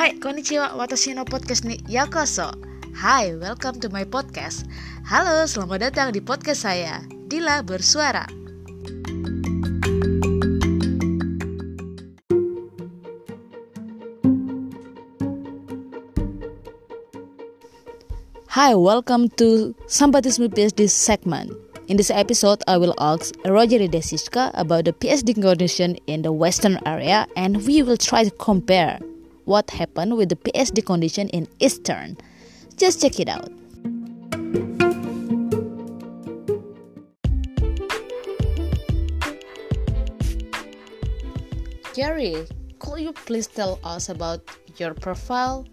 Hai, konnichiwa, watashi no podcast ni yakoso. Hai, welcome to my podcast. Halo, selamat datang di podcast saya, Dila Bersuara. Hi, welcome to Sampatisme PhD segment. In this episode, I will ask Roger Desiska about the PSD condition in the Western area, and we will try to compare what happened with the PhD condition in Eastern. Just check it out. Gary, could you please tell us about your profile?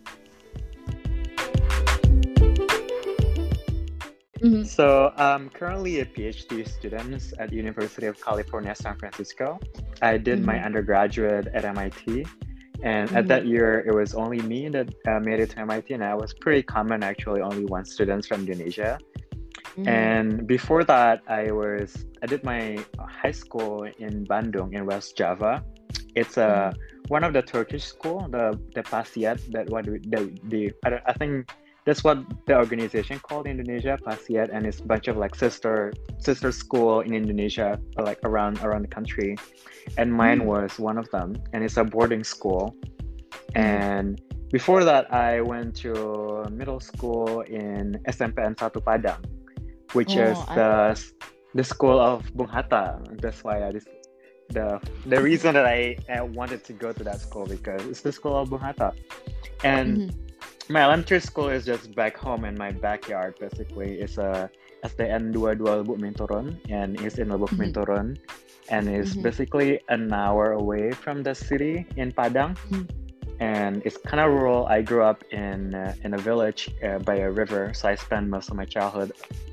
Mm-hmm. So I'm currently a PhD student at University of California, San Francisco. I did mm-hmm. my undergraduate at MIT, and mm-hmm. at that year it was only me that uh, made it to MIT, and I was pretty common actually, only one student from Indonesia. Mm-hmm. And before that, I was I did my high school in Bandung in West Java. It's a mm-hmm. one of the Turkish school, the the PASIAD that what the the I, I think that's what the organization called Indonesia PASIAD, and it's a bunch of like sister sister school in Indonesia, like around around the country. And mine mm. was one of them, and it's a boarding school. Mm. And before that, I went to middle school in SMPN Satu Padang, which oh, is the the school of Bung Hatta. That's why I just the the reason that I, I wanted to go to that school because it's the school of Bung Hatta, and mm-hmm. My elementary school is just back home in my backyard. Basically, it's a SDN 22 Lubuk Minturun and it's in Lubuk mm-hmm. Minturun and it's mm-hmm. basically an hour away from the city in Padang. Mm-hmm. And it's kind of rural. I grew up in uh, in a village uh, by a river, so I spent most of my childhood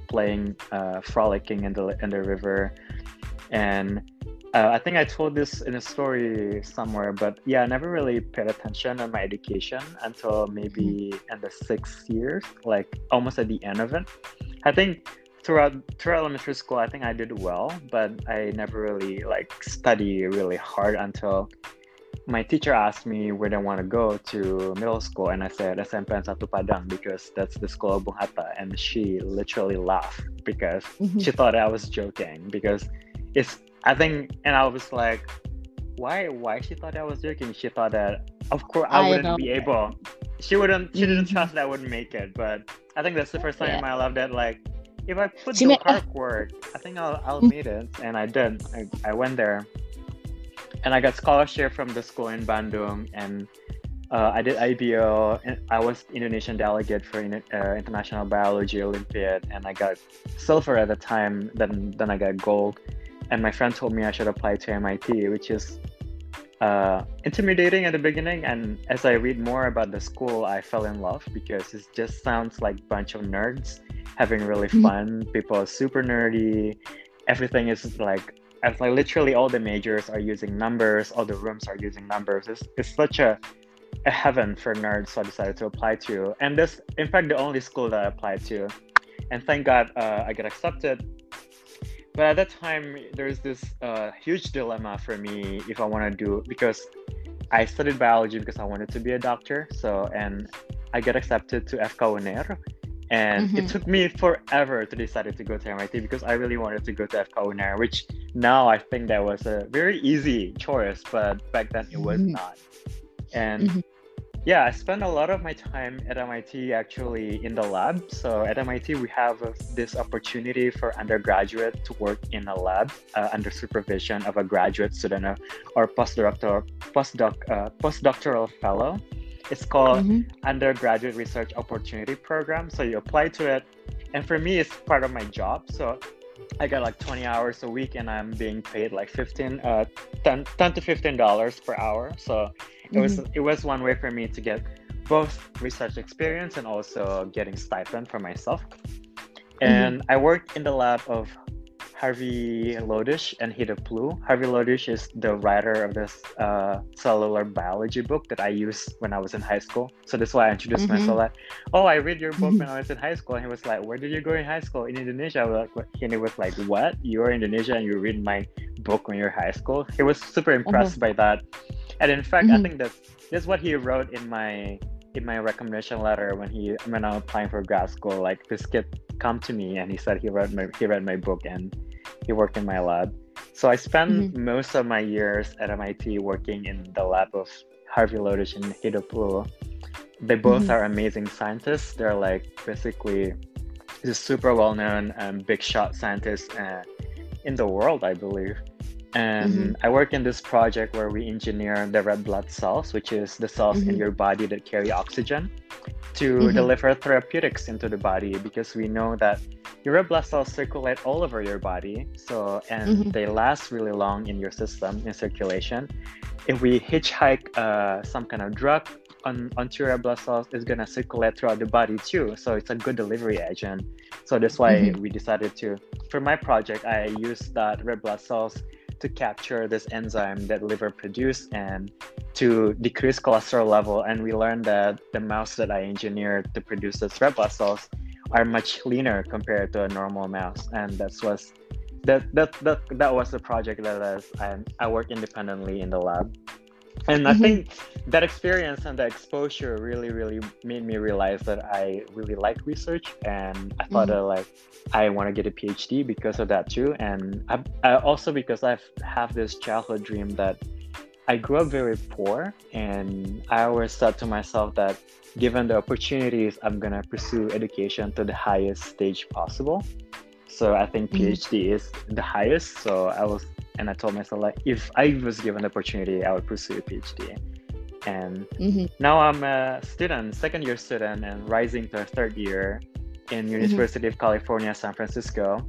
playing, uh, frolicking in the in the river, and uh, I think I told this in a story somewhere, but yeah, I never really paid attention on my education until maybe mm-hmm. in the sixth year, like almost at the end of it. I think throughout throughout elementary school, I think I did well, but I never really like study really hard until my teacher asked me where I want to go to middle school, and I said SMPN Satu Padang because that's the school of Bung Hatta, and she literally laughed because mm-hmm. she thought I was joking because it's I think, and I was like, why? Why she thought I was joking? She thought that, of course, I, I wouldn't be able. She wouldn't. She didn't trust that I wouldn't make it. But I think that's the first time yeah. in my life that, like, if I put she the hard work, I think I'll I'll meet it. And I did. I, I went there, and I got scholarship from the school in Bandung, and uh, I did IBO. And I was Indonesian delegate for uh, International Biology Olympiad, and I got silver at the time. Then then I got gold and my friend told me I should apply to MIT, which is uh, intimidating at the beginning. And as I read more about the school, I fell in love because it just sounds like a bunch of nerds having really mm-hmm. fun. People are super nerdy. Everything is like, it's like literally all the majors are using numbers, all the rooms are using numbers. It's, it's such a, a heaven for nerds, so I decided to apply to. And this, in fact, the only school that I applied to. And thank God uh, I got accepted but at that time there's this uh, huge dilemma for me if i want to do because i studied biology because i wanted to be a doctor so and i got accepted to FK UNAIR and mm-hmm. it took me forever to decide to go to MIT because I really wanted to go to FK UNAIR, which now I think that was a very easy choice, but back then it was mm-hmm. not. And mm-hmm yeah, I spend a lot of my time at MIT actually in the lab. So at MIT, we have this opportunity for undergraduate to work in a lab uh, under supervision of a graduate student uh, or postdoctoral postdoc uh, postdoctoral fellow. It's called mm-hmm. undergraduate research opportunity program. So you apply to it, and for me, it's part of my job. So I got like 20 hours a week and I'm being paid like 15 uh 10, 10 to 15 dollars per hour so it was mm-hmm. it was one way for me to get both research experience and also getting stipend for myself and mm-hmm. I worked in the lab of Harvey Lodish and Hidde Ploegh. Harvey Lodish is the writer of this uh, cellular biology book that I used when I was in high school. So that's why I introduced mm-hmm. myself like, oh, I read your book when I was in high school. And he was like, where did you go in high school? In Indonesia. I was like, and he was like, what? You're in Indonesia and you read my book when you're high school? He was super impressed mm-hmm. by that. And in fact, mm-hmm. I think that is what he wrote in my in my recommendation letter when he when I'm applying for grad school. Like this kid come to me and he said he read my he read my book and he worked in my lab. So I spent mm-hmm. most of my years at MIT working in the lab of Harvey Lodish and Do Poo. They both mm-hmm. are amazing scientists. They're like basically just super well known and um, big shot scientists uh, in the world, I believe. And mm-hmm. I work in this project where we engineer the red blood cells, which is the cells mm-hmm. in your body that carry oxygen, to mm-hmm. deliver therapeutics into the body because we know that your red blood cells circulate all over your body. So, and mm-hmm. they last really long in your system, in circulation. If we hitchhike uh, some kind of drug on, onto your blood cells, it's going to circulate throughout the body too. So, it's a good delivery agent. So, that's why mm-hmm. we decided to, for my project, I use that red blood cells to capture this enzyme that liver produce and to decrease cholesterol level. And we learned that the mouse that I engineered to produce the red blood cells are much leaner compared to a normal mouse. And that was that that that, that was the project that I, I work independently in the lab. And mm-hmm. I think that experience and the exposure really, really made me realize that I really like research, and I thought mm-hmm. that like I want to get a PhD because of that too, and I, I also because I have this childhood dream that I grew up very poor, and I always thought to myself that given the opportunities, I'm gonna pursue education to the highest stage possible. So I think PhD mm-hmm. is the highest. So I was and I told myself like if I was given the opportunity, I would pursue a PhD. And mm-hmm. now I'm a student, second year student, and rising to a third year in mm-hmm. University mm-hmm. of California, San Francisco,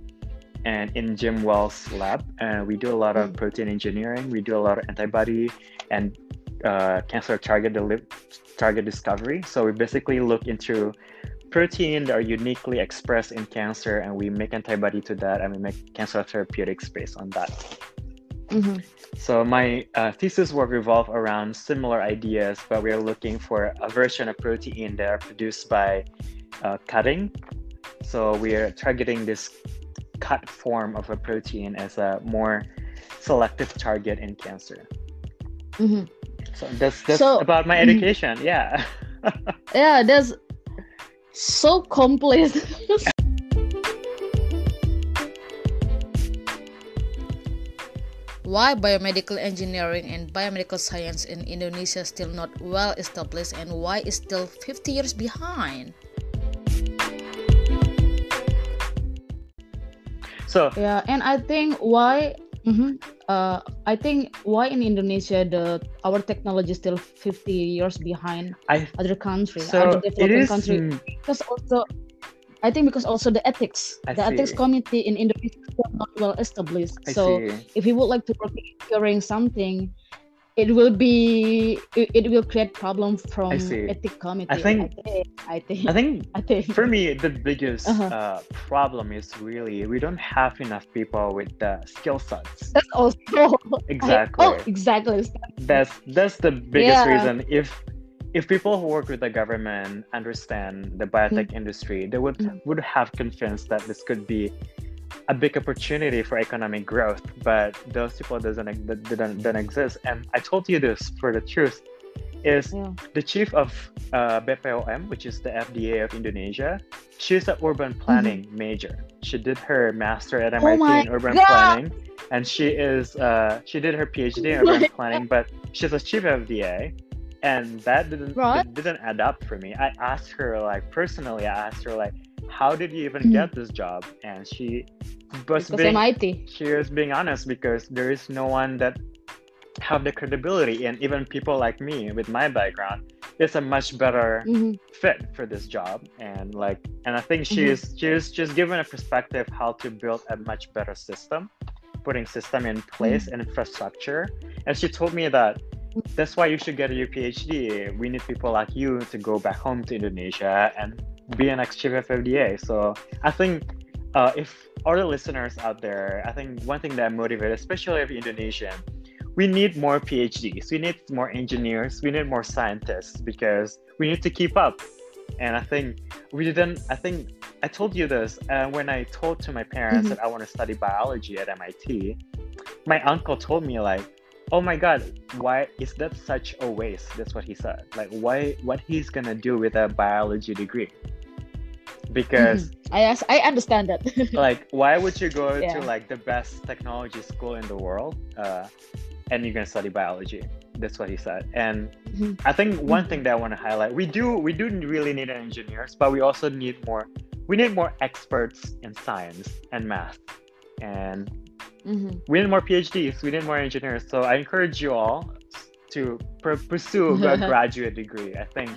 and in Jim Wells' lab. And we do a lot of mm-hmm. protein engineering. We do a lot of antibody and uh, cancer target deli- target discovery. So we basically look into protein that are uniquely expressed in cancer, and we make antibody to that, and we make cancer therapeutics based on that. Mm-hmm. So my uh, thesis work revolved around similar ideas, but we are looking for a version of protein that are produced by uh, cutting. So we are targeting this cut form of a protein as a more selective target in cancer. Mm-hmm. So that's that's so, about my mm-hmm. education. Mm-hmm. Yeah. yeah, that's so complex. Why biomedical engineering and biomedical science in Indonesia still not well established and why is still 50 years behind? So yeah, and I think why Mm-hmm. Uh, I think why in Indonesia the our technology is still 50 years behind I, other countries, so other developing countries. Because also I think because also the ethics, I the see. ethics committee in Indonesia is not well established. I so see. if you would like to work curing something, it will be it, it will create problem from ethics committee. I think, I think I think I think for me the biggest uh-huh. uh, problem is really we don't have enough people with the skill sets. That's also exactly. I, oh, exactly. That's that's the biggest yeah. reason. If if people who work with the government understand the biotech mm-hmm. industry, they would mm-hmm. would have convinced that this could be a big opportunity for economic growth. But those people doesn't don't, don't exist. And I told you this for the truth is yeah. the chief of uh, BPOM, which is the FDA of Indonesia. She's an urban planning mm-hmm. major. She did her master at MIT oh in urban God. planning, and she is uh, she did her PhD in urban planning. But she's a chief of FDA, and that didn't right? didn't add up for me. I asked her like personally. I asked her like, "How did you even mm-hmm. get this job?" And she was because being MIT. she was being honest because there is no one that have the credibility, and even people like me with my background is a much better mm-hmm. fit for this job. And like, and I think she's mm-hmm. she's just given a perspective how to build a much better system, putting system in place mm-hmm. and infrastructure. And she told me that that's why you should get your PhD. We need people like you to go back home to Indonesia and be an ex chief of FDA. So I think uh, if all the listeners out there, I think one thing that motivates, especially if Indonesian, we need more PhDs. We need more engineers. We need more scientists because we need to keep up. And I think we didn't. I think I told you this uh, when I told to my parents mm-hmm. that I want to study biology at MIT. My uncle told me like, oh my god why is that such a waste that's what he said like why what he's gonna do with a biology degree because mm-hmm. I I understand that. like, why would you go yeah. to like the best technology school in the world, uh, and you're gonna study biology? That's what he said. And mm-hmm. I think one mm-hmm. thing that I want to highlight, we do we do really need engineers, but we also need more. We need more experts in science and math, and mm-hmm. we need more PhDs. We need more engineers. So I encourage you all to pursue a graduate degree. I think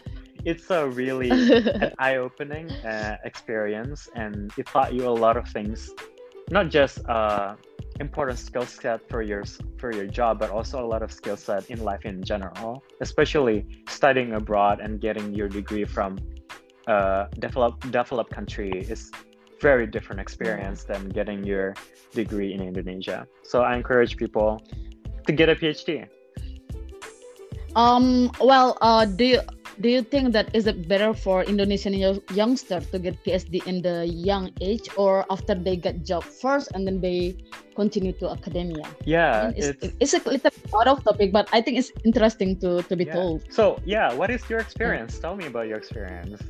it's a really eye-opening uh, experience and it taught you a lot of things. Not just uh, important skill set for your for your job but also a lot of skill set in life in general especially studying abroad and getting your degree from a uh, developed developed country is very different experience than getting your degree in Indonesia. So I encourage people to get a PhD um well uh do you do you think that is it better for Indonesian youngster to get PhD in the young age or after they get job first and then they continue to academia? Yeah, it's, it's, it's, a little out of topic, but I think it's interesting to to be yeah. told. So yeah, what is your experience? Yeah. Tell me about your experience.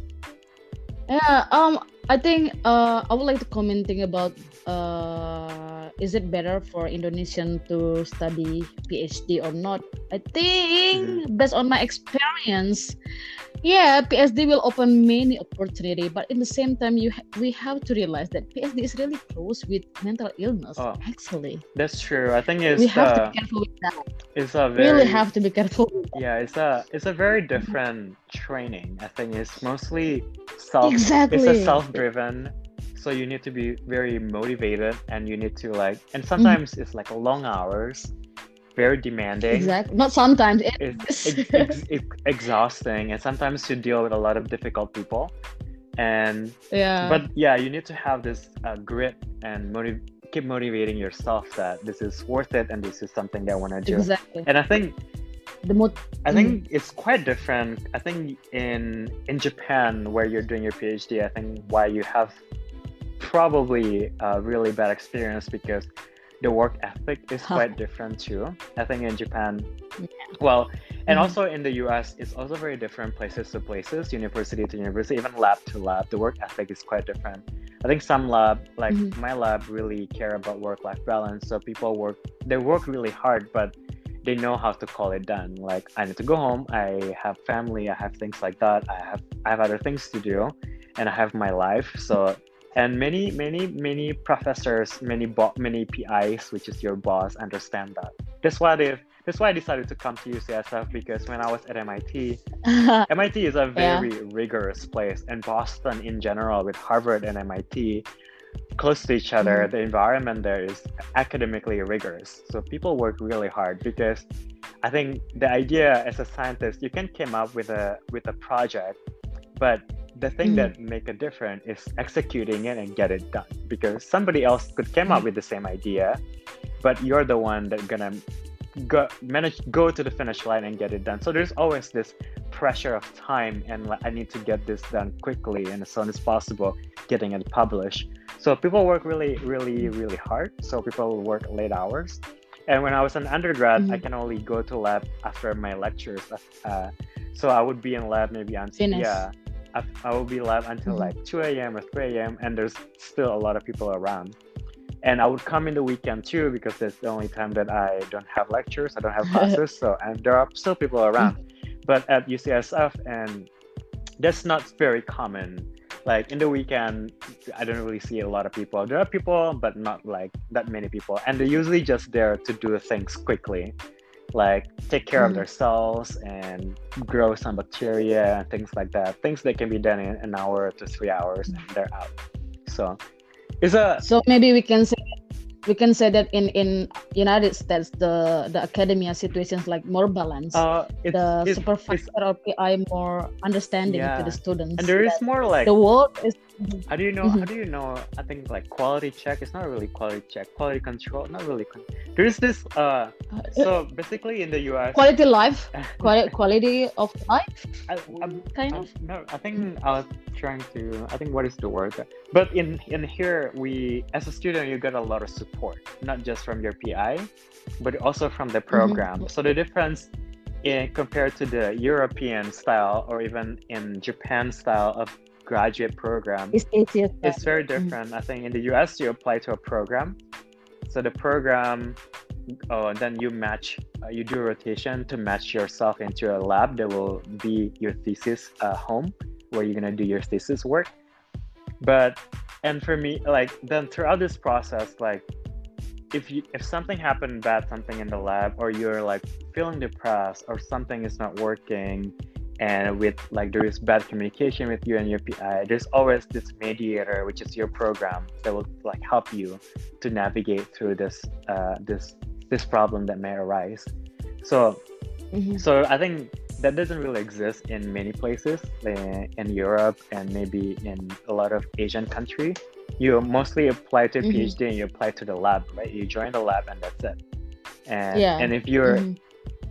Yeah, um, I think uh, I would like to commenting about uh, is it better for Indonesian to study PhD or not? I think mm-hmm. based on my experience, yeah, PhD will open many opportunity, but in the same time, you ha- we have to realize that PhD is really close with mental illness. Oh, actually, that's true. I think it's we have uh, to be careful with that. It's a very, really have to be careful. Yeah, it's a it's a very different training. I think it's mostly self. Exactly. It's a self-driven so you need to be very motivated and you need to like and sometimes mm-hmm. it's like long hours very demanding. Exactly not sometimes it's, it's ex- ex- exhausting and sometimes you deal with a lot of difficult people. And yeah. but yeah you need to have this uh, grit and motive keep motivating yourself that this is worth it and this is something that i want to do. Exactly. And i think the I think mm. it's quite different. I think in in Japan where you're doing your PhD, I think why you have probably a really bad experience because the work ethic is huh. quite different too. I think in Japan, yeah. well, and mm-hmm. also in the US, it's also very different places to places, university to university, even lab to lab. The work ethic is quite different. I think some lab, like mm-hmm. my lab, really care about work-life balance. So people work, they work really hard, but they know how to call it done. Like I need to go home. I have family. I have things like that. I have I have other things to do, and I have my life. So and many many many professors many bo- many pis which is your boss understand that that's why they that's why i decided to come to ucsf because when i was at mit mit is a very yeah. rigorous place and boston in general with harvard and mit close to each other mm-hmm. the environment there is academically rigorous so people work really hard because i think the idea as a scientist you can come up with a with a project but the thing mm that make a difference is executing it and get it done because somebody else could come up mm. with the same idea but you're the one that gonna go manage go to the finish line and get it done so there's always this pressure of time and like, i need to get this done quickly and as soon as possible getting it published so people work really really really hard so people work late hours and when i was an undergrad mm-hmm. i can only go to lab after my lectures uh, so i would be in lab maybe until yeah I, I will be lab until mm-hmm. like 2 a.m. or 3 a.m. and there's still a lot of people around. And I would come in the weekend too because that's the only time that I don't have lectures, I don't have classes, so and there are still people around. But at UCSF, and that's not very common. Like in the weekend, I don't really see a lot of people. There are people, but not like that many people, and they're usually just there to do things quickly like take care mm-hmm. of their cells and grow some bacteria and things like that. Things that can be done in an hour to three hours and they're out. So it's a so maybe we can say we can say that in in United States the the academia situations like more balanced. Uh, the supervisor or PI more understanding yeah. to the students. And there is more like the world is how do you know? How Mhm. do you know? I think like quality check. It's not really quality check. Quality control. Not really. Con- There's this. Uh. Uh, So basically, in the U.S. quality life, quality, quality of life, I, I'm, kind I'm- of. no, I think I was trying to. I think what is the word? But in in here, we as a student, you get a lot of support, not just from your PI, but also from the program. So the difference in compared to the European style or even in Japan style of graduate program, It's easier. it's very Mhm. different. I think in the US you apply to a program, so the program, oh, then you match, uh, you do a rotation to match yourself into a lab that will be your thesis uh, home, where you're gonna do your thesis work. But and for me, like then throughout this process, like if you if something happened bad, something in the lab, or you're like feeling depressed, or something is not working, and with like there is bad communication with you and your PI, there's always this mediator, which is your program, that will like help you to navigate through this uh, this this problem that may arise. So Mhm. so I think that doesn't really exist in many places uh, in Europe and maybe in a lot of Asian country. You mostly apply to a. PhD and you apply to the lab, right? You join the lab and that's it. And Yeah. and if you're Mhm.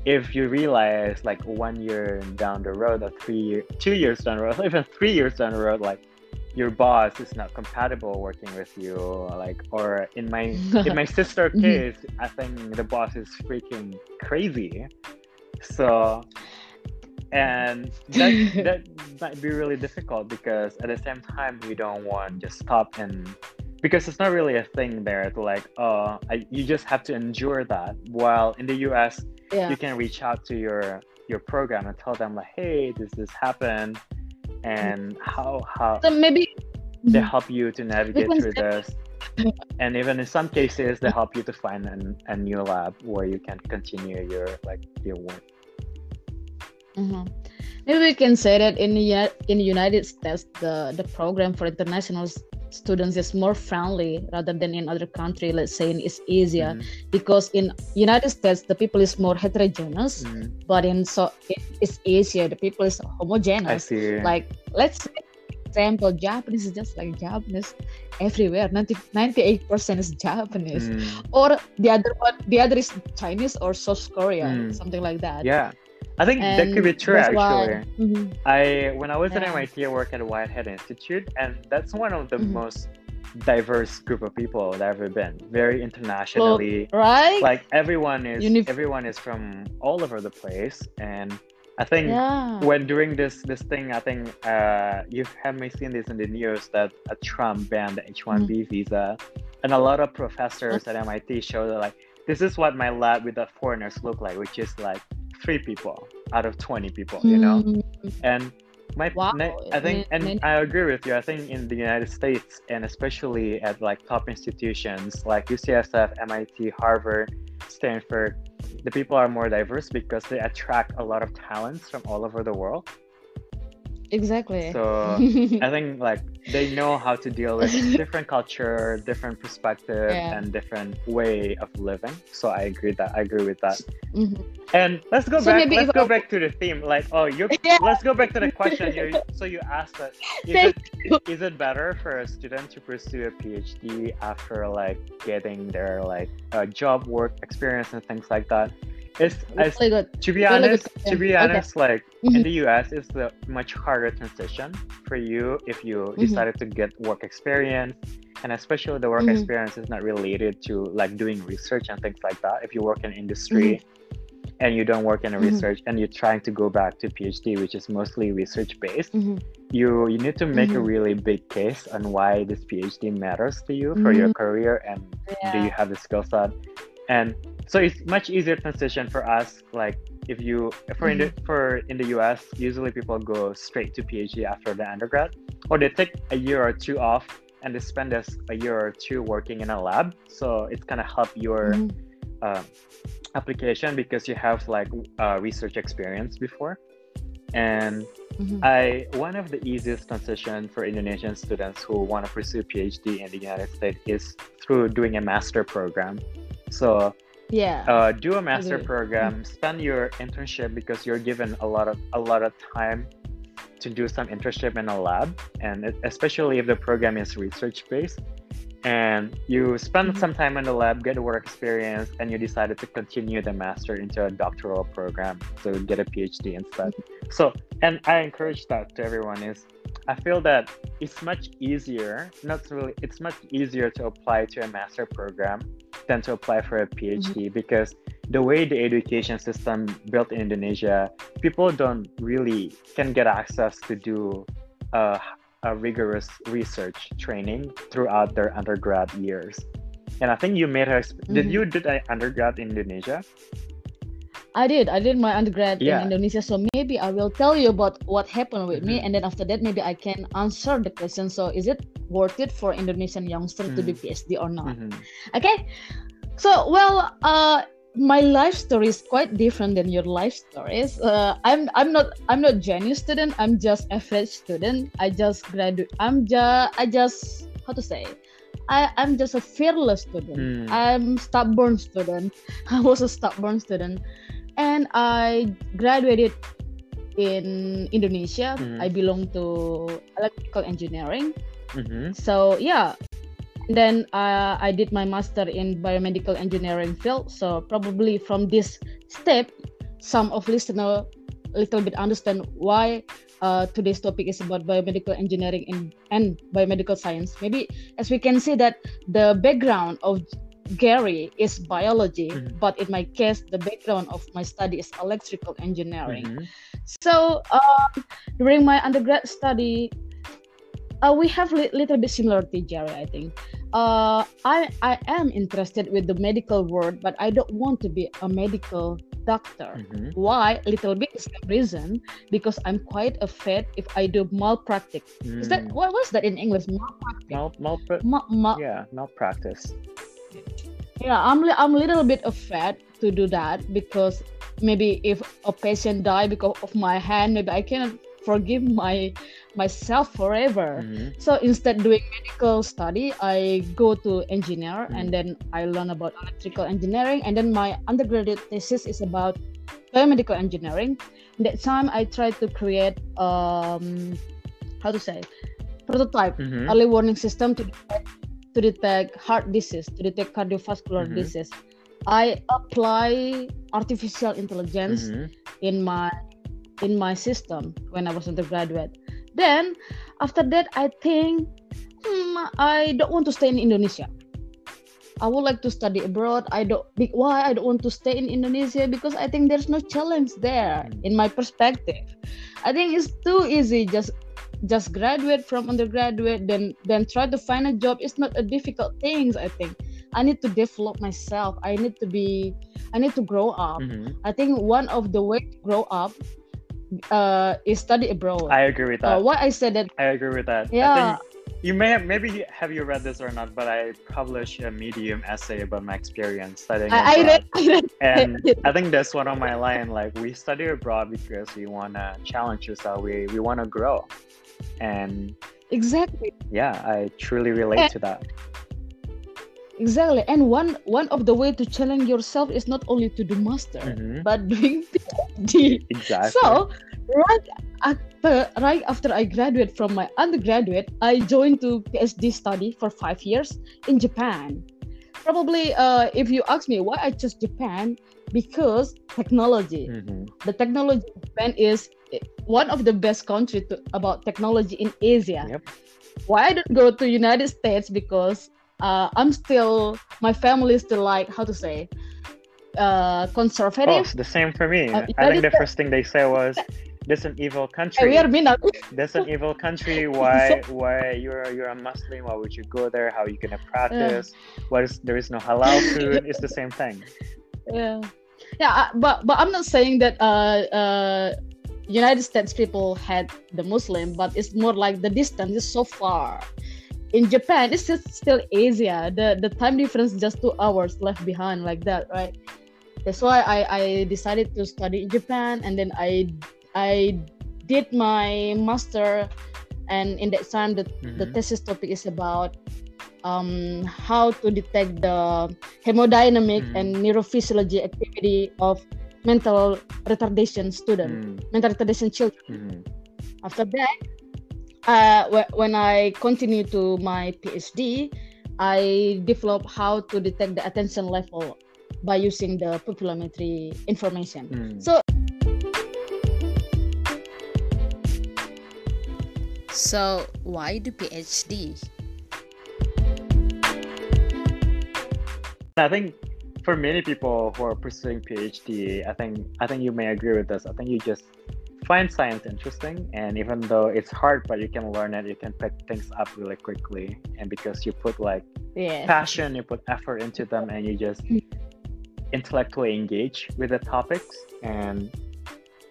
If you realize like one year down the road or three year, two years down the road, even three years down the road, like your boss is not compatible working with you, like or in my in my sister Mhm. case, I think the boss is freaking crazy. So and that that might be really difficult because at the same time we don't want to just stop and because it's not really a thing there to like oh I, you just have to endure that while in the us Yeah. you can reach out to your your program and tell them like hey this this happened and how how So maybe. they Mhm. help you to navigate through this and even in some cases they help you to find an, a new lab where you can continue your like your work Mhm. Maybe we can say that in the in the United States, the the program for international students is more friendly rather than in other country. Let's say it's easier Mhm. because in United States the people is more heterogeneous, Mhm. but in so it's easier. The people is i homogeneous. see Like let's say, example, Japanese is just like Japanese everywhere. 98 percent is Japanese, Mm, or the other one, the other is Chinese or South Korea, Mm. something like that. yeah i think that could be true actually Mhm. I when I was at MIT, I worked at Whitehead Institute, and that's one of the Mhm. most diverse group of people that I've ever been. Very internationally, right? like everyone is Unif- everyone is from all over the place, and I think yeah. when doing this this thing, I think uh, you have may seen this in the news that uh, Trump banned the H-1B Mm-hmm. visa, and a lot of professors at MIT show that like this is what my lab with the foreigners look like, which is like three people out of twenty people, you know? Mm, and my Wow, ne- i think and i agree with you. I think in the united states and especially at like top institutions like ucsf mit harvard stanford the people are more diverse because they attract a lot of talents from all over the world exactly. so i think like they know how to deal with different culture different perspective Yeah. and different way of living so i agree that i agree with that Mhm. and let's go So back. Let's go I- back to the theme. Like, oh, you. Yeah. Let's go back to the question. You, so you asked that. Is it is it better for a student to pursue a PhD after like getting their like uh, job, work experience, and things like that? It's I, Really good. to be honest. To be Okay. honest, like in Mhm. the US, it's the much harder transition for you if you Mhm. decided to get work experience, and especially the work Mhm. experience is not related to like doing research and things like that. If you work in industry and you don't work in a research and you're trying to go back to PhD, which is mostly research based, you you need to make a really big case on why this PhD matters to you for your career and do you have the skill set and so it's much easier transition for us like if you for in the Mm-hmm. for in the us usually people go straight to phd after the undergrad or they take a year or two off and they spend this a year or two working in a lab so it's gonna help your Mhm. uh, application because you have like uh, research experience before and Mhm. I one of the easiest transition for Indonesian students who want to pursue PhD in the United States is through doing a master program. So Yeah. uh, do a master program, spend your internship because you're given a lot of a lot of time to do some internship in a lab, and especially if the program is research based. And you spend mm-hmm. some time in the lab, get work experience, and you decided to continue the master into a doctoral program, so get a PhD instead. Mm-hmm. So, and I encourage that to everyone is I feel that it's much easier, not really, it's much easier to apply to a master program than to apply for a PhD mm-hmm. because the way the education system built in Indonesia, people don't really can get access to do a, a rigorous research training throughout their undergrad years. And I think you made her. Mm-hmm. Did you did an undergrad in Indonesia? I did. I did my undergrad yeah. in Indonesia. So maybe I will tell you about what happened with mm-hmm. me, and then after that, maybe I can answer the question. So is it worth it for Indonesian youngster mm-hmm. to do mm. PhD or not? Mm-hmm. Okay. So well, uh, my life story is quite different than your life stories. Uh, I'm I'm not I'm not genius student. I'm just average student. I just graduate. I'm just I just how to say. I, I'm just a fearless student. Mm. I'm stubborn student. I was a stubborn student and I graduated in Indonesia. Mm-hmm. I belong to electrical engineering. Mm-hmm. So yeah, then uh, I did my master in biomedical engineering field. So probably from this step, some of listener a little bit understand why uh, today's topic is about biomedical engineering and, and biomedical science. Maybe as we can see that the background of Gary is biology, mm-hmm. but in my case, the background of my study is electrical engineering. Mm-hmm. So um, during my undergrad study, uh, we have a li- little bit similarity, Jerry. I think. Uh, I I am interested with the medical world, but I don't want to be a medical doctor. Mm-hmm. Why? Little bit is the reason because I'm quite afraid if I do malpractice. Mm. Is that mm. what was that in English? Malpractice. Mal, malpra- Ma- ma- yeah, malpractice yeah i'm i'm a little bit afraid to do that because maybe if a patient die because of my hand maybe i cannot forgive my myself forever mm-hmm. so instead doing medical study i go to engineer mm-hmm. and then i learn about electrical engineering and then my undergraduate thesis is about biomedical engineering that time i tried to create um how to say prototype mm-hmm. early warning system to detect to detect heart disease, to detect cardiovascular mm-hmm. disease. I apply artificial intelligence mm-hmm. in my in my system when I was undergraduate. Then after that, I think hmm, I don't want to stay in Indonesia. I would like to study abroad. I don't why I don't want to stay in Indonesia because I think there's no challenge there mm-hmm. in my perspective. I think it's too easy just just graduate from undergraduate then then try to find a job it's not a difficult thing i think i need to develop myself i need to be i need to grow up mm-hmm. i think one of the way to grow up uh is study abroad i agree with that uh, why i said that i agree with that yeah you may have, maybe have you read this or not, but I published a Medium essay about my experience studying I, abroad. I read, I read and I think that's one of my line. Like we study abroad because we wanna challenge ourselves. We we wanna grow and exactly. yeah i truly relate and, to that. Exactly. And one one of the way to challenge yourself is not only to do master mm-hmm. but doing phd exactly. So right after right after i graduate from my undergraduate i joined to phd study for five years in japan. Probably uh, if you ask me why i chose japan because technology. Mm-hmm. the technology in japan is one of the best country to, about technology in Asia. Yep. Why I don't go to United States because uh, I'm still my family is still like how to say uh, conservative. Oh, the same for me. Uh, I think the first thing they say was this an evil country. We are This an evil country. Why why you're you're a Muslim? Why would you go there? How are you gonna practice? What is there is no halal food? it's the same thing. Yeah, yeah. But but I'm not saying that uh uh United States people had the Muslim, but it's more like the distance is so far. In Japan, it's just still Asia. The the time difference just two hours left behind like that, right? That's why I, I decided to study in Japan and then I I did my master and in that time the, mm-hmm. the thesis topic is about um, how to detect the hemodynamic mm-hmm. and neurophysiology activity of mental retardation student, mm. mental retardation children. Mm. after that uh, when i continue to my phd i develop how to detect the attention level by using the pupillometry information mm. so so why the phd i think for many people who are pursuing PhD, I think I think you may agree with this. I think you just find science interesting, and even though it's hard, but you can learn it, you can pick things up really quickly, and because you put like yeah. passion, you put effort into them, and you just intellectually engage with the topics, and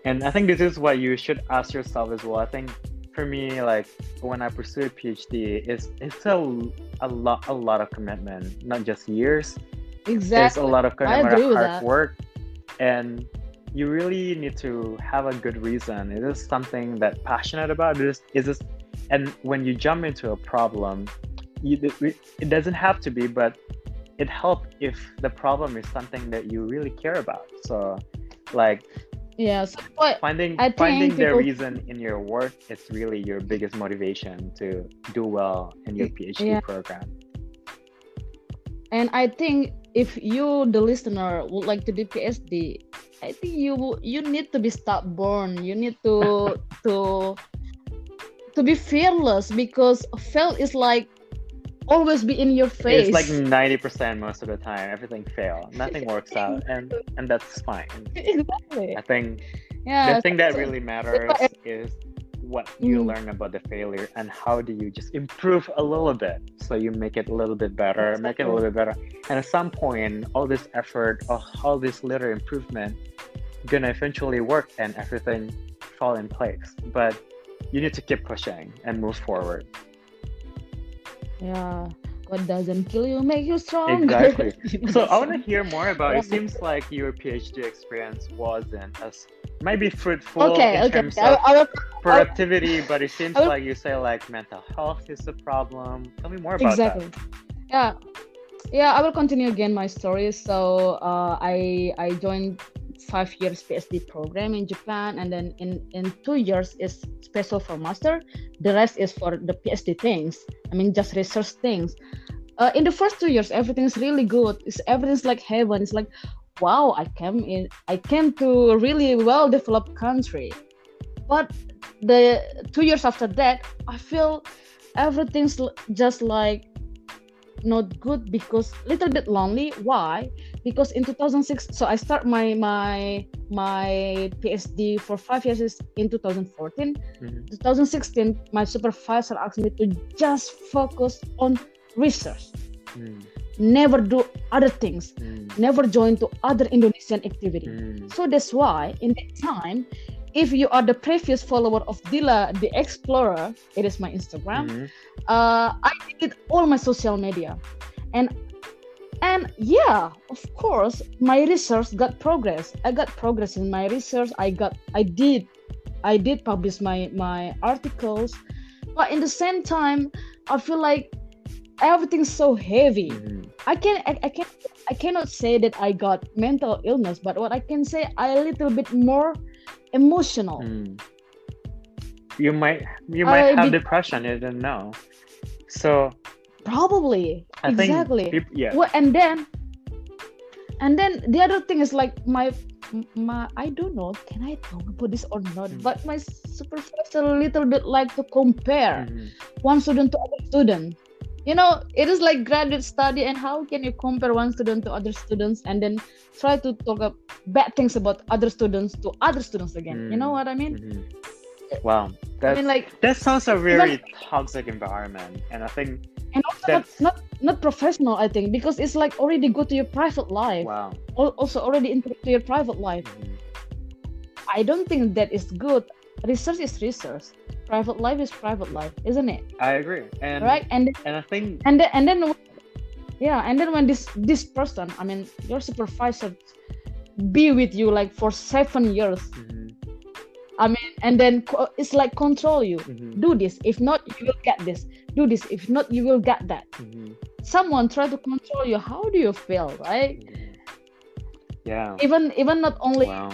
and I think this is what you should ask yourself as well. I think for me, like when I pursue a PhD, it's it's a a lot a lot of commitment, not just years Exactly. There's a lot of kind of hard that. work, and you really need to have a good reason. Is this something that passionate about? Is is this, and when you jump into a problem, you, it doesn't have to be, but it helps if the problem is something that you really care about. So, like yeah so what finding finding the reason in your work is really your biggest motivation to do well in your phd yeah. program and i think if you the listener would like to do phd i think you you need to be stubborn. You need to to to be fearless because fail is like always be in your face. it's like 90% most of the time. Everything fail. Nothing works out. And and that's fine. Exactly. I think yeah the thing that really matters is what you mm. learn about the failure and how do you just improve a little bit so you make it a little bit better exactly. make it a little bit better and at some point all this effort or all this little improvement gonna eventually work and everything fall in place but you need to keep pushing and move forward yeah what doesn't kill you make you stronger exactly so i want to hear more about it seems like your phd experience wasn't as maybe fruitful okay, in okay. terms of I, I, productivity, but it seems like you say like mental health is a problem. Tell me more about exactly. that. Yeah, yeah. I will continue again my story. So uh, I I joined five years PhD program in Japan, and then in in two years is special for master. The rest is for the PhD things. I mean, just research things. Uh, in the first two years, everything's really good. It's everything's like heaven. It's like, wow, I came in. I came to a really well developed country. But the two years after that, I feel everything's just like not good because little bit lonely why because in 2006 so i start my my my phd for five years in 2014 mm-hmm. 2016 my supervisor asked me to just focus on research mm. never do other things mm. never join to other indonesian activity mm. so that's why in that time if you are the previous follower of Dila the Explorer, it is my Instagram. Mm-hmm. Uh, I did all my social media, and and yeah, of course, my research got progress. I got progress in my research. I got I did I did publish my my articles, but in the same time, I feel like everything's so heavy. Mm-hmm. I can I, I can I cannot say that I got mental illness, but what I can say I a little bit more emotional. Mm. You might you might have be- depression. You don't know. So probably I exactly. People, yeah. Well, and then and then the other thing is like my my I don't know can I talk about this or not mm. but my supervisor a little bit like to compare mm. one student to other student you know it is like graduate study and how can you compare one student to other students and then try to talk about bad things about other students to other students again. Mm. you know mm, what i mean? Mm-hmm. wow. That, I mean, like that sounds a very even, toxic environment and i think and also not, not not professional i think because it's like already go to your private life. Wow. Also already into your private life. Mm-hmm. i don't think that is good research is research. Private life is private life isn't it? I agree. And right? And and i think and then, and then yeah and then when this this person i mean your supervisor be with you like for seven years mm-hmm. i mean and then it's like control you. Mm-hmm. do this. If not you will get this. Do this. If not you will get that. Mm-hmm. someone try to control you. How do you feel right? Yeah. Even even not only wow.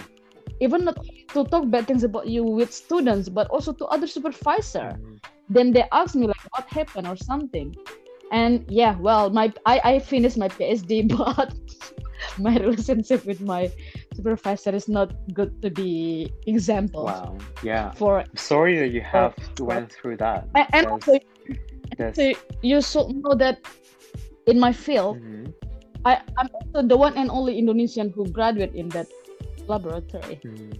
even not to talk bad things about you with students, but also to other supervisor. Mhm. Then they ask me like what happened or something. And yeah, well, my I, I finished my PhD, but my relationship with my supervisor is not good to be example Wow. Yeah. for Sorry that you have went through that. and, and also so you should know that in my field Mhm, I, I'm also the one and only Indonesian who graduate in that laboratory. mhm.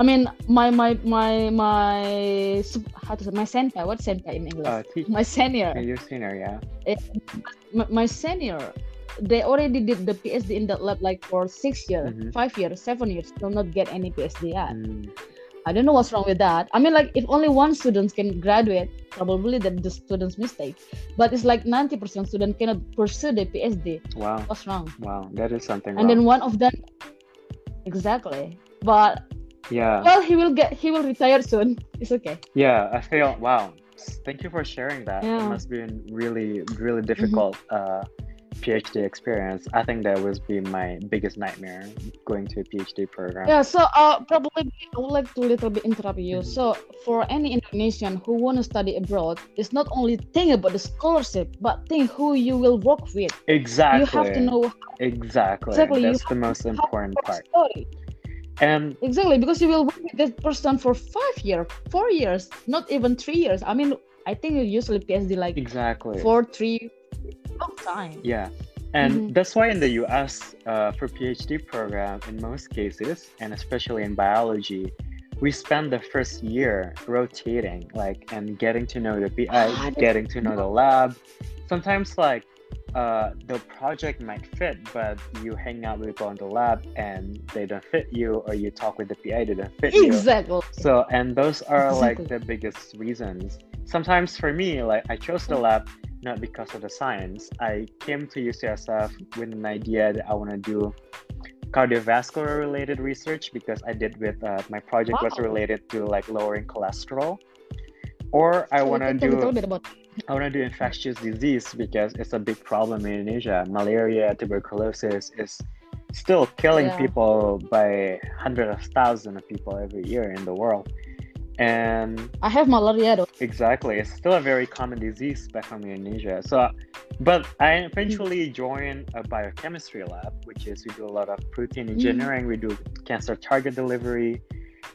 I mean, my my my my how to say my senpai. What's senpai in English? Uh, my senior, your senior, yeah. my, my senior. They already did the PhD in that lab like for six years, Mhm. five years, seven years. Still not get any PhD yet. Mm, I don't know what's wrong with that. I mean, like if only one student can graduate, probably that the student's mistake. But it's like ninety percent student cannot pursue the PhD. wow. What's wrong? Wow. That is something and then one of them exactly but yeah. well he will get he will retire soon it's okay Yeah, I feel wow. Thank you for sharing that. It must be really, really difficult uh, PhD experience. I think that was be my biggest nightmare going to a PhD program. yeah so uh probably i would like to a little bit interrupt you Mhm. so for any indonesian who want to study abroad it's not only think about the scholarship but think who you will work with Exactly. you have to know Exactly. Exactly, That's the most important part. story And exactly because you will work with that person for five years four years not even three years i mean i think usually phd like exactly. four three long time Yeah. And Mhm. that's why in the US, uh, for PhD program, in most cases, and especially in biology, we spend the first year rotating, like, and getting to know the PI, Ah, getting to know the lab. Sometimes, like, uh, the project might fit, but you hang out with people in the lab and they don't fit you, or you talk with the PI, they don't fit you. exactly So, and those are like the biggest reasons. Sometimes for me, like I chose the lab not because of the science. I came to UCSF with an idea that I want to do cardiovascular related research because I did with uh, my project was related to like lowering cholesterol. Or I So want to me a little do bit about I want to do infectious disease because it's a big problem in Indonesia. Malaria, tuberculosis is still killing Yeah. people by hundreds of thousands of people every year in the world. And I have malaria though. exactly, it's still a very common disease back home in Indonesia. So, but I eventually mm. joined a biochemistry lab, which is we do a lot of protein mm. engineering, we do cancer target delivery,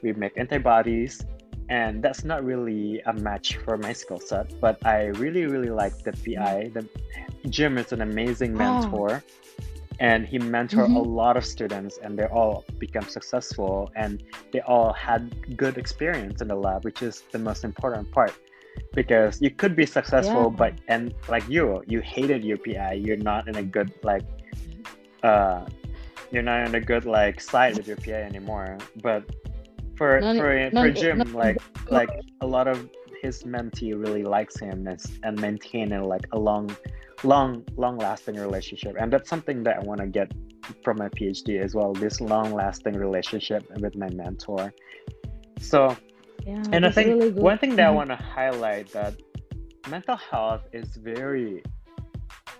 we make antibodies, and that's not really a match for my skill set. But I really, really like the PI. The Jim is an amazing Ah. mentor, and he mentored a Mhm. lot of students, and they all become successful, and they all had good experience in the lab, which is the most important part. Because you could be successful, Yeah. but and like you, you hated your PI. You're not in a good like, uh, you're not in a good like side with your PI anymore. But for None- for none- for Jim, none- like like a lot of his mentee really likes him and, and maintain a, like a long long long lasting relationship. And that's something that i want to get from my phd as well this long lasting relationship with my mentor. So Yeah, and i think really one thing that i Mhm. want to highlight that mental health is very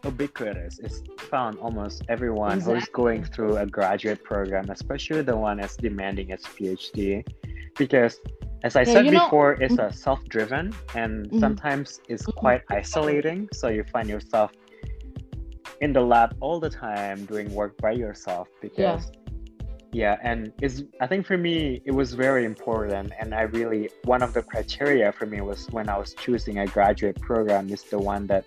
ubiquitous it's found almost everyone who's Exactly. going through a graduate program especially the one that's demanding its phd because as i Yeah, said you know- before it's a self-driven and Mhm. sometimes it's Mhm. quite isolating so you find yourself in the lab all the time doing work by yourself because yeah and it's i think for me it was very important and i really one of the criteria for me was when i was choosing a graduate program is the one that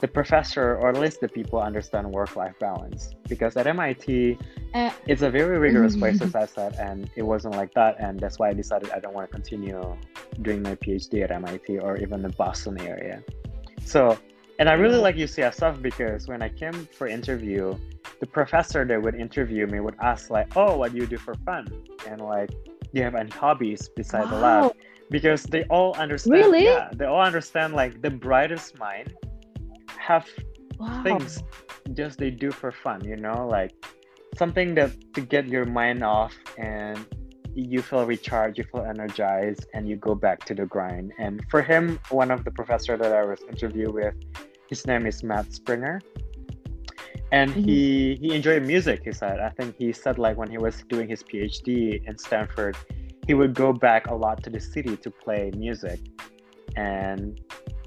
the professor or at least the people understand work-life balance. Because at mit Uh, it's a very rigorous place as i said and it wasn't like that and that's why i decided i don't want to continue doing my phd at mit or even the boston area. So and i really like ucsf because when i came for interview the professor that would interview me would ask like oh what do you do for fun? And like do you have any hobbies beside the lab? Because they all understand Really? yeah they all understand like the brightest mind have wow. things just they do for fun you know like something that to get your mind off and you feel recharged you feel energized and you go back to the grind and for him one of the professor that i was interviewed with his name is matt springer and mm-hmm. he he enjoyed music. He said. I think he said like when he was doing his PhD in Stanford, he would go back a lot to the city to play music, and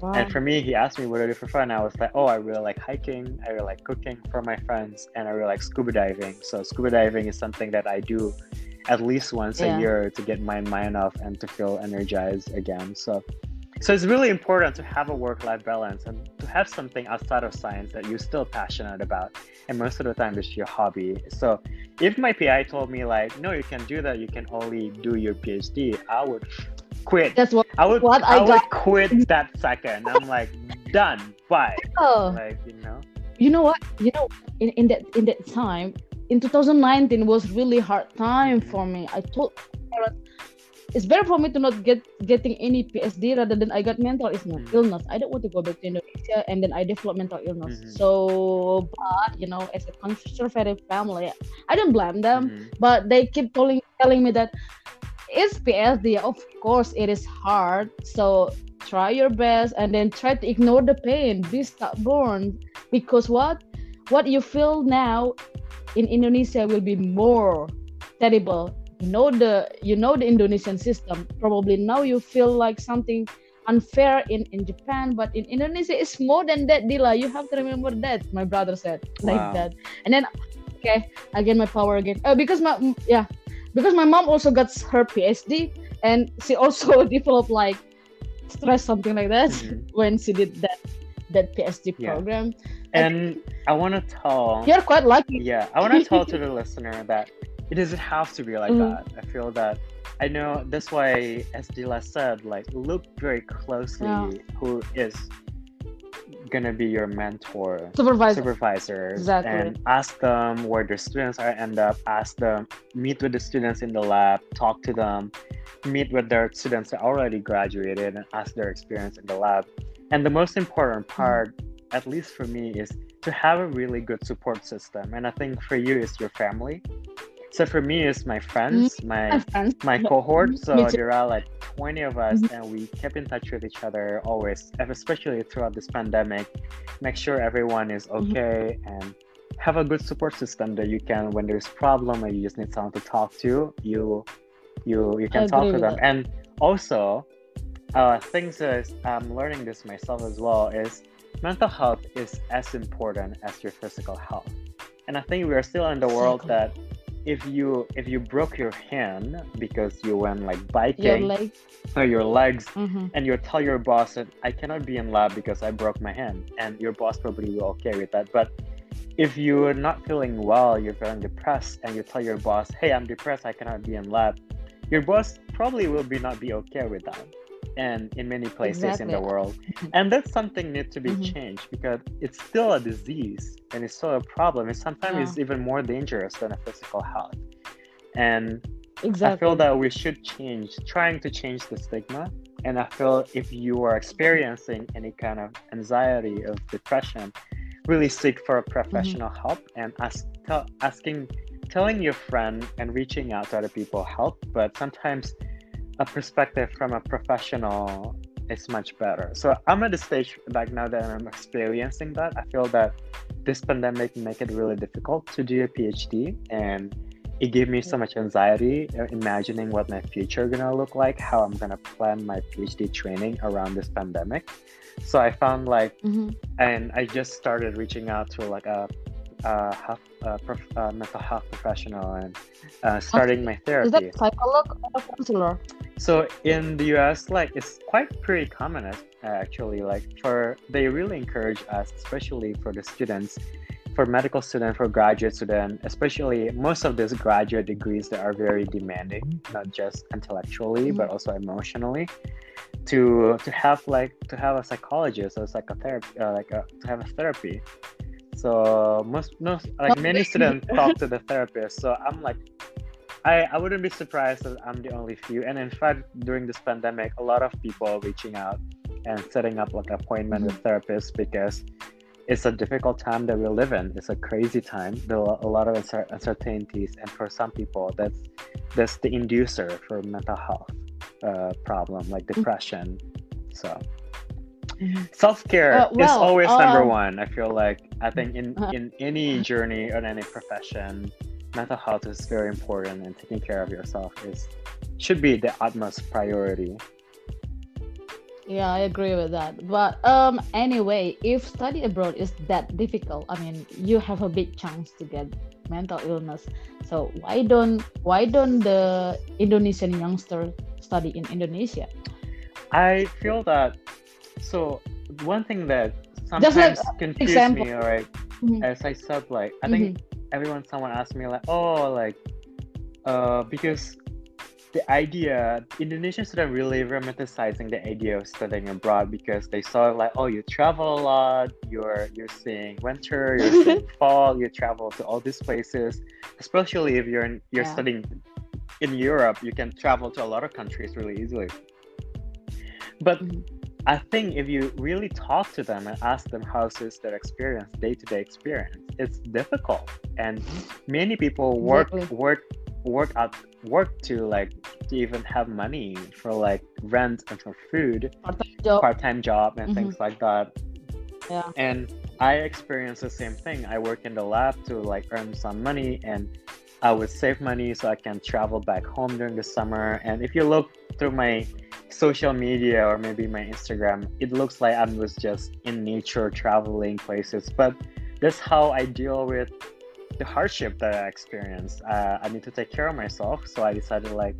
wow. and for me, he asked me what I do for fun. I was like, oh, I really like hiking. I really like cooking for my friends, and I really like scuba diving. So scuba diving is something that I do at least once yeah. a year to get my mind off and to feel energized again. So so it's really important to have a work-life balance and to have something outside of science that you're still passionate about. And most of the time it's your hobby. So if my PI told me like, no, you can do that, you can only do your PhD, I would quit. That's what I would what I, I would quit that second. I'm like, done. Bye. Oh. Like, you know. You know what? You know, in, in that in that time, in 2019 was really hard time for me. I told parents, it's better for me to not get getting any PSD rather than I got mental illness. Mm-hmm. illness. I don't want to go back to Indonesia and then I develop mental illness. Mm-hmm. So, but you know, as a conservative family, I don't blame them. Mm-hmm. But they keep telling telling me that it's PSD. Of course, it is hard. So try your best and then try to ignore the pain. Be stubborn because what what you feel now in Indonesia will be more terrible you know the you know the Indonesian system. Probably now you feel like something unfair in in Japan, but in Indonesia it's more than that, Dila. You have to remember that. My brother said like wow. that, and then okay, again my power again. Uh, because my yeah, because my mom also got her PhD, and she also developed like stress something like that mm-hmm. when she did that that PhD yeah. program. And, and I want to tell you're quite lucky. Yeah, I want to tell to the listener that it doesn't have to be like mm-hmm. that. I feel that I know that's why as Dila said, like look very closely yeah. who is gonna be your mentor supervisor supervisors exactly. and ask them where the students are end up ask them meet with the students in the lab talk to them meet with their students that already graduated and ask their experience in the lab and the most important part mm-hmm. at least for me is to have a really good support system and i think for you is your family so for me, it's my friends, mm-hmm. my friends. my cohort. So there are like 20 of us, mm-hmm. and we kept in touch with each other always, especially throughout this pandemic. Make sure everyone is mm-hmm. okay mm-hmm. and have a good support system that you can, when there's problem or you just need someone to talk to, you you you can talk to them. That. And also, uh, things that I'm learning this myself as well is mental health is as important as your physical health. And I think we are still in the world that if you if you broke your hand because you went like biking your legs. or your legs mm-hmm. and you tell your boss that I cannot be in lab because I broke my hand and your boss probably will okay with that but if you're not feeling well you're feeling depressed and you tell your boss hey I'm depressed I cannot be in lab your boss probably will be not be okay with that and in many places exactly. in the world. And that's something need to be mm-hmm. changed because it's still a disease and it's still a problem. And sometimes yeah. it's even more dangerous than a physical health. And exactly. I feel that we should change, trying to change the stigma. And I feel if you are experiencing any kind of anxiety or depression, really seek for a professional mm-hmm. help and ask, tell, asking, telling your friend and reaching out to other people help. But sometimes a perspective from a professional is much better. So I'm at the stage like now that I'm experiencing that. I feel that this pandemic make it really difficult to do a PhD and it gave me so much anxiety uh, imagining what my future gonna look like, how I'm gonna plan my PhD training around this pandemic. So I found like, mm-hmm. and I just started reaching out to like a, a, health, a prof, a mental health professional and uh, starting my therapy. Is that psychologist or counselor? So in the US, like it's quite pretty common actually. Like for they really encourage us, especially for the students, for medical student, for graduate student, especially most of these graduate degrees that are very demanding, not just intellectually mm-hmm. but also emotionally, to to have like to have a psychologist or psychotherapy, uh, like a, to have a therapy. So most most like many students talk to the therapist. So I'm like I, I wouldn't be surprised that I'm the only few. And in fact, during this pandemic, a lot of people are reaching out and setting up like appointment with therapists because it's a difficult time that we live in. It's a crazy time. There are a lot of uncertainties, and for some people, that's that's the inducer for mental health uh, problem like depression. So, self care Uh, is well, always number um, one. I feel like I think in Uh-huh. in any journey or any profession, mental health is very important, and taking care of yourself is should be the utmost priority. Yeah, I agree with that. But um, anyway, if study abroad is that difficult, I mean, you have a big chance to get mental illness. So why don't why don't the Indonesian youngster study in Indonesia? I feel that so one thing that Just like sometimes confuses me, all right, Mhm. as I said, like I think Mm-hmm. Everyone someone asked me like, oh, like, uh, because the idea Indonesian students really romanticizing the idea of studying abroad because they saw like, oh, you travel a lot, you're you're seeing winter, you're seeing fall, you travel to all these places, especially if you're in, you're Yeah. studying in Europe, you can travel to a lot of countries really easily. But Mhm. I think if you really talk to them and ask them how is their experience, day to day experience, it's difficult. And many people work Exactly. work work out work to like to even have money for like rent and for food, Part-time job. job and Mhm. things like that. Yeah. And I experienced the same thing. I work in the lab to like earn some money and I would save money so I can travel back home during the summer. And if you look through my social media or maybe my Instagram, it looks like I was just in nature traveling places. But that's how I deal with the hardship that I experienced. Uh, I need to take care of myself, so I decided like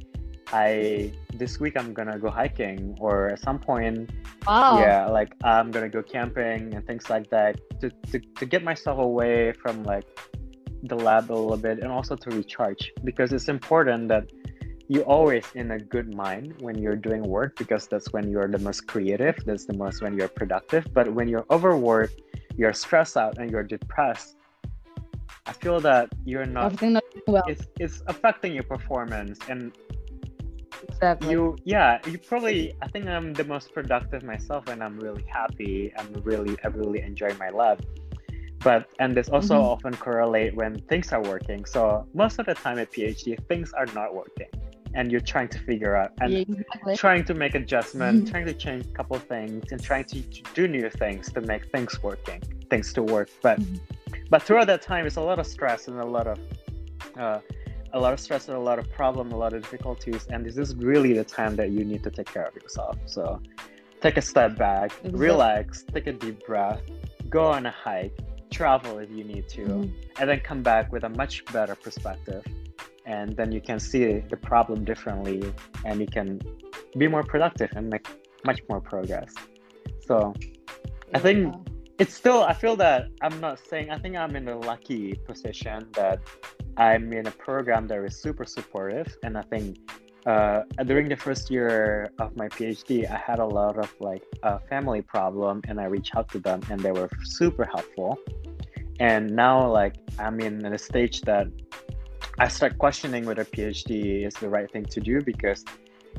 I this week I'm gonna go hiking or at some point Wow. yeah like i'm gonna go camping and things like that to, to, to get myself away from like the lab a little bit and also to recharge because it's important that you always in a good mind when you're doing work because that's when you're the most creative that's the most when you're productive but when you're overworked you're stressed out and you're depressed i feel that you're not not well. it's it's affecting your performance and Exactly. you yeah you probably i think i'm the most productive myself when i'm really happy i'm really i really enjoy my lab but and this also Mhm. often correlate when things are working so most of the time at phd things are not working and you're trying to figure out and yeah, exactly. trying to make adjustment Mhm. trying to change a couple things and trying to, to do new things to make things working things to work but Mhm. but throughout that time it's a lot of stress and a lot of uh, a lot of stress and a lot of problem a lot of difficulties and this is really the time that you need to take care of yourself so take a step back Exactly. relax take a deep breath go on a hike travel if you need to Mhm. and then come back with a much better perspective and then you can see the problem differently and you can be more productive and make much more progress. So I think it's still i feel that i'm not saying i think i'm in a lucky position that i'm in a program that is super supportive and i think uh, during the first year of my phd i had a lot of like a family problem and i reached out to them and they were super helpful. And now like i'm in a stage that i start questioning whether phd is the right thing to do because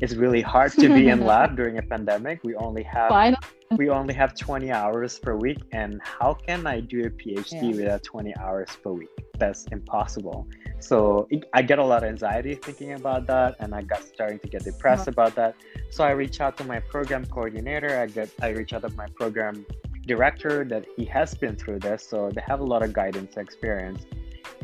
it's really hard to be in lab during a pandemic. We only have Fine. we only have 20 hours per week and how can i do a phd Yeah. without 20 hours per week? That's impossible. So it- i get a lot of anxiety thinking about that and i got starting to get depressed uh-huh. about that. So i reach out to my program coordinator. I get i reach out to my program director that he has been through this so they have a lot of guidance experience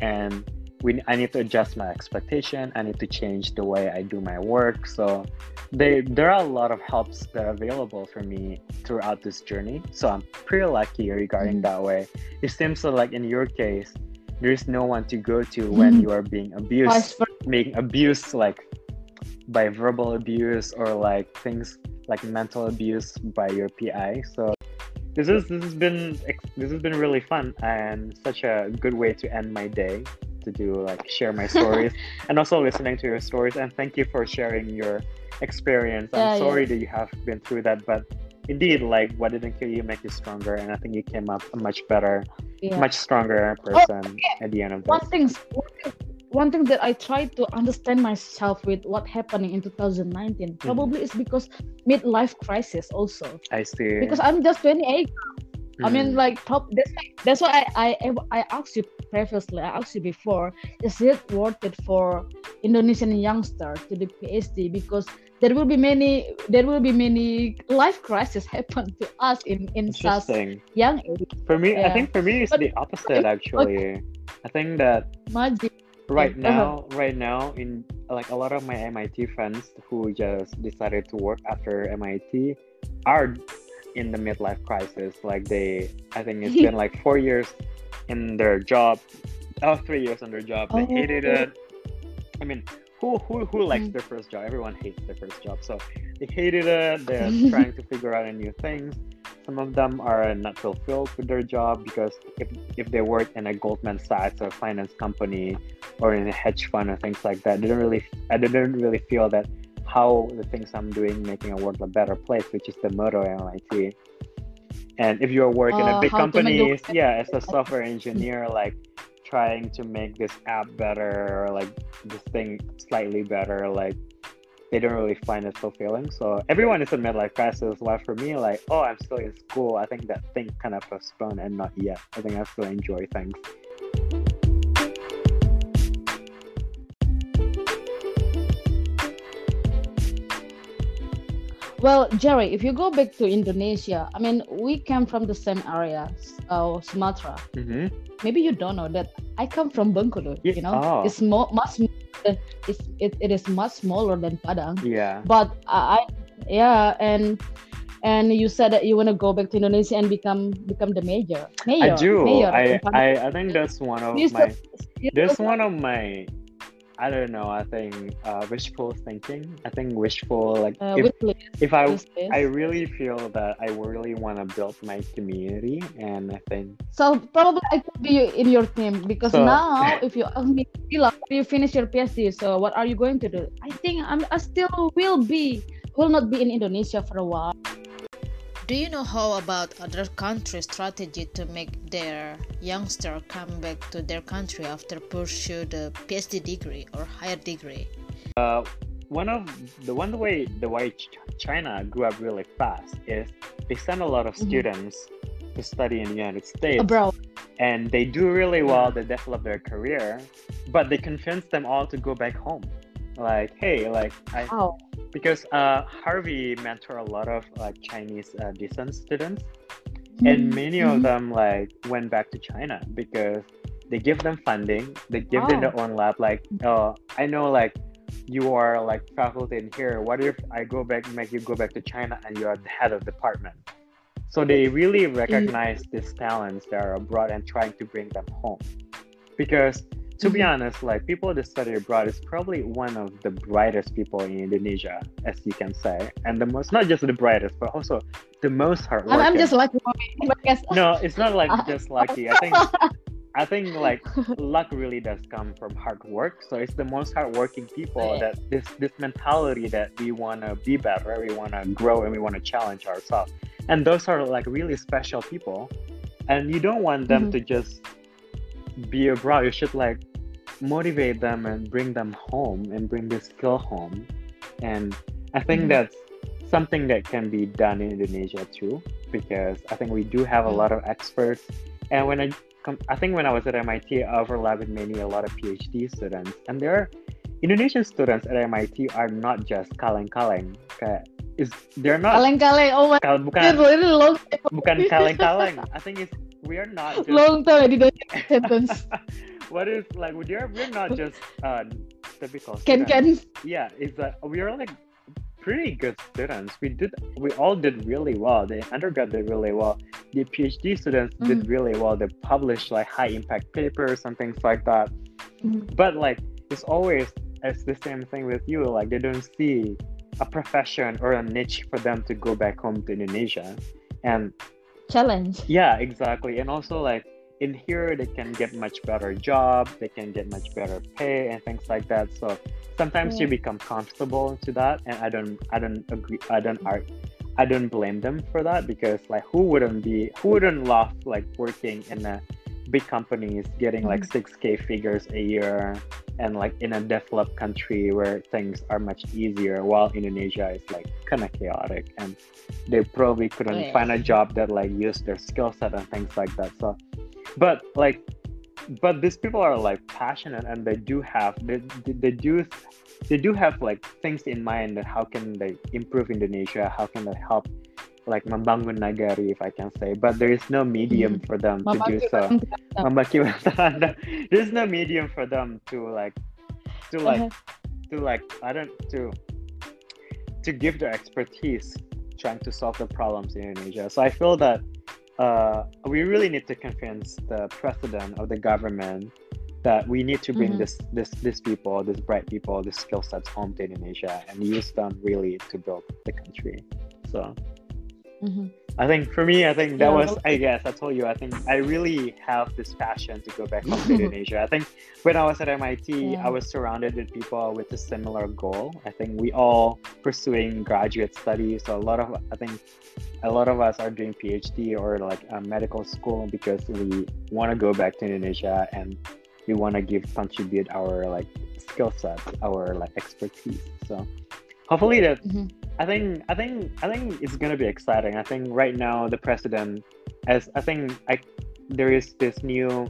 and we I need to adjust my expectation. I need to change the way I do my work. So they there are a lot of helps that are available for me throughout this journey. So I'm pretty lucky regarding Mhm. that way. It seems so like in your case, there is no one to go to when Mhm. you are being abused, being abused like by verbal abuse or like things like mental abuse by your PI. So this is this has been this has been really fun and such a good way to end my day to do like share my stories and also listening to your stories. And thank you for sharing your experience. I'm Yeah, yeah. sorry that you have been through that but indeed like what didn't kill you make you stronger. And i think you came up a much better Yeah. much stronger person at the end of one this. thing one thing- one thing that i tried to understand myself with what happening in 2019 probably is because midlife crisis also. I see. Because i'm just 28 i mean Mm. like top that's, why- that's why I, I i asked you previously i asked you before is it worth it for indonesian youngsters to do phd because there will be many there will be many life crises happen to us in in such young age. For me, yeah. I think for me it's but, the opposite actually. I think that magic. right now, uh-huh. right now in like a lot of my MIT friends who just decided to work after MIT are in the midlife crisis. Like they, I think it's been like four years in their job, oh, three years on their job. They oh. hated it. I mean, who who who likes mm. their first job? Everyone hates their first job, so they hated it. They're trying to figure out new things. Some of them are not fulfilled with their job because if if they work in a Goldman Sachs or finance company or in a hedge fund or things like that, they don't really I didn't really feel that how the things I'm doing making a world a better place, which is the motto at MIT. And if you're working uh, in a big company, yeah, as a software engineer, like trying to make this app better or like this thing slightly better, like they don't really find it fulfilling. So everyone is in midlife crisis. While for me, like, oh, I'm still in school. I think that thing kind of postponed and not yet. I think I still enjoy things. Well, Jerry, if you go back to Indonesia, I mean, we came from the same area, uh, Sumatra. Mm-hmm. Maybe you don't know that I come from Bengkulu. Yeah. You know, oh. it's more much it's it, it is much smaller than Padang. Yeah. But I, yeah, and and you said that you want to go back to Indonesia and become become the mayor. Mayor. I do. Mayor I, I I think that's one of my. That's one of my I don't know. I think uh, wishful thinking. I think wishful like uh, if, if I I really feel that I really want to build my community, and I think so. Probably I could be in your team because so, now, if you ask me, you finish your PhD, so what are you going to do? I think I'm I still will be will not be in Indonesia for a while. Do you know how about other countries' strategy to make their youngster come back to their country after pursue the PhD degree or higher degree? Uh, one of the one way the way China grew up really fast is they send a lot of mm-hmm. students to study in the United States. Abroad. And they do really well, they develop their career, but they convince them all to go back home. Like, hey, like I oh because uh, Harvey mentor a lot of like Chinese uh, descent students, mm-hmm. and many mm-hmm. of them like went back to China because they give them funding, they give oh. them their own lab. Like, oh, I know like you are like faculty in here. What if I go back, make you go back to China, and you are the head of department? So they really recognize these talents that are abroad and trying to bring them home, because to be mm-hmm. honest, like people that study abroad is probably one of the brightest people in Indonesia, as you can say, and the most not just the brightest, but also the most hardworking. I'm just lucky. no, it's not like just lucky. I think I think like luck really does come from hard work. So it's the most hardworking people that this this mentality that we want to be better, we want to grow, and we want to challenge ourselves. And those are like really special people, and you don't want them mm-hmm. to just be abroad. You should like motivate them and bring them home and bring the skill home. And I think mm-hmm. that's something that can be done in Indonesia too, because I think we do have a mm-hmm. lot of experts. And when I come I think when I was at MIT, I overlapped with many a lot of PhD students, and there are Indonesian students at MIT are not just kaleng-kaleng. is they're not kaleng-kaleng. Oh my kal, bukan long bukan kaleng-kaleng. I think it's we are not just, long time I didn't sentence. what is like we're we're not just uh typical can can yeah it's that we are like pretty good students. We did we all did really well. The undergrad did really well. The phd students mm-hmm. did really well. They published like high impact papers and things like that. Mm-hmm. but like it's always it's the same thing with you. Like they don't see a profession or a niche for them to go back home to indonesia. And challenge. Yeah exactly. And also like in here they can get much better job they can get much better pay and things like that so sometimes yeah. you become comfortable to that and i don't i don't agree i don't i don't blame them for that because like who wouldn't be who wouldn't love like working in a big companies getting like 6k mm-hmm. figures a year and like in a developed country where things are much easier while indonesia is like kind of chaotic and they probably couldn't oh, yeah. find a job that like use their skill set and things like that so but like but these people are like passionate and they do have they, they do they do have like things in mind that how can they improve Indonesia, how can they help like membangun nagari if I can say, but there is no medium Mhm. for them to do so. orang Belanda. Membagi Belanda. There's no medium for them to like to like to like I don't to to give their expertise trying to solve the problems in Indonesia. So I feel that uh, we really need to convince the president of the government that we need to bring Mhm. this this these people, these bright people, these skill sets home to Indonesia and use them really to build the country. So Mhm. I think for me, I think that Yeah, was, well- I guess, I told you, I think I really have this passion to go back home to Indonesia. I think when I was at MIT, Yeah. I was surrounded with people with a similar goal. I think we all pursuing graduate studies. So a lot of, I think, a lot of us are doing PhD or like a medical school because we want to go back to Indonesia and we want to give contribute our like skill sets, our like expertise. So hopefully that Mhm. I think I think I think it's gonna be exciting. I think right now the president, as I think I, there is this new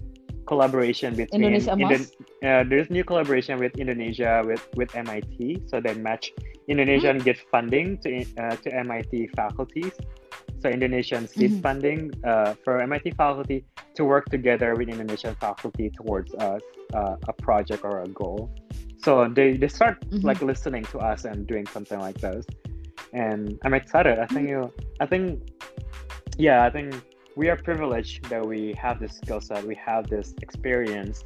collaboration between Indonesia Emas? uh, there's new collaboration with Indonesia with with MIT. So they match Indonesia and get funding to uh, to MIT faculties. So Indonesian seed Mhm. funding uh, for MIT faculty to work together with Indonesian faculty towards us uh, a project or a goal. So they, they start Mhm. like listening to us and doing something like this. And I'm excited. I think you I think yeah, I think we are privileged that we have this skill set, we have this experience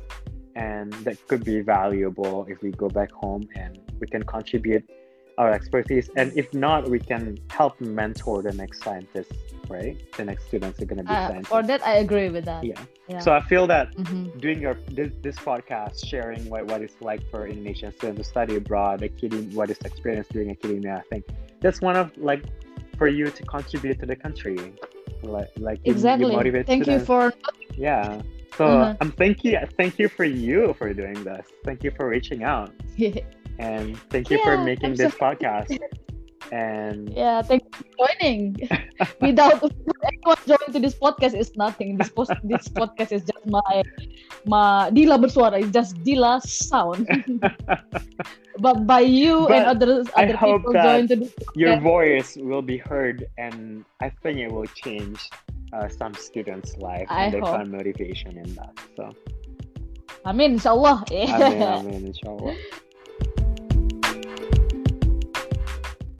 and that could be valuable if we go back home and we can contribute our expertise and if not we can help mentor the next scientists right the next students are going to be Uh, scientists for that, I agree with that. yeah. Yeah. so i feel that Mhm. doing your this, this podcast sharing what, what it's like for indonesian students to study abroad academia, what is experience doing academia i think that's one of like for you to contribute to the country like like you, Exactly. you motivate Thank you for yeah so Uh-huh. i'm thank you thank you for you for doing this thank you for reaching out and thank you for making I'm this so- podcast and yeah. Thank you for joining. Without anyone joining to this podcast is nothing. This post, this podcast is just my my Dila bersuara. It's just Dila sound. but by you and But other I other hope people that join to this your voice will be heard and i think it will change uh, some students life I and they hope. find motivation in that so Amin, insyaallah. amin amin inshallah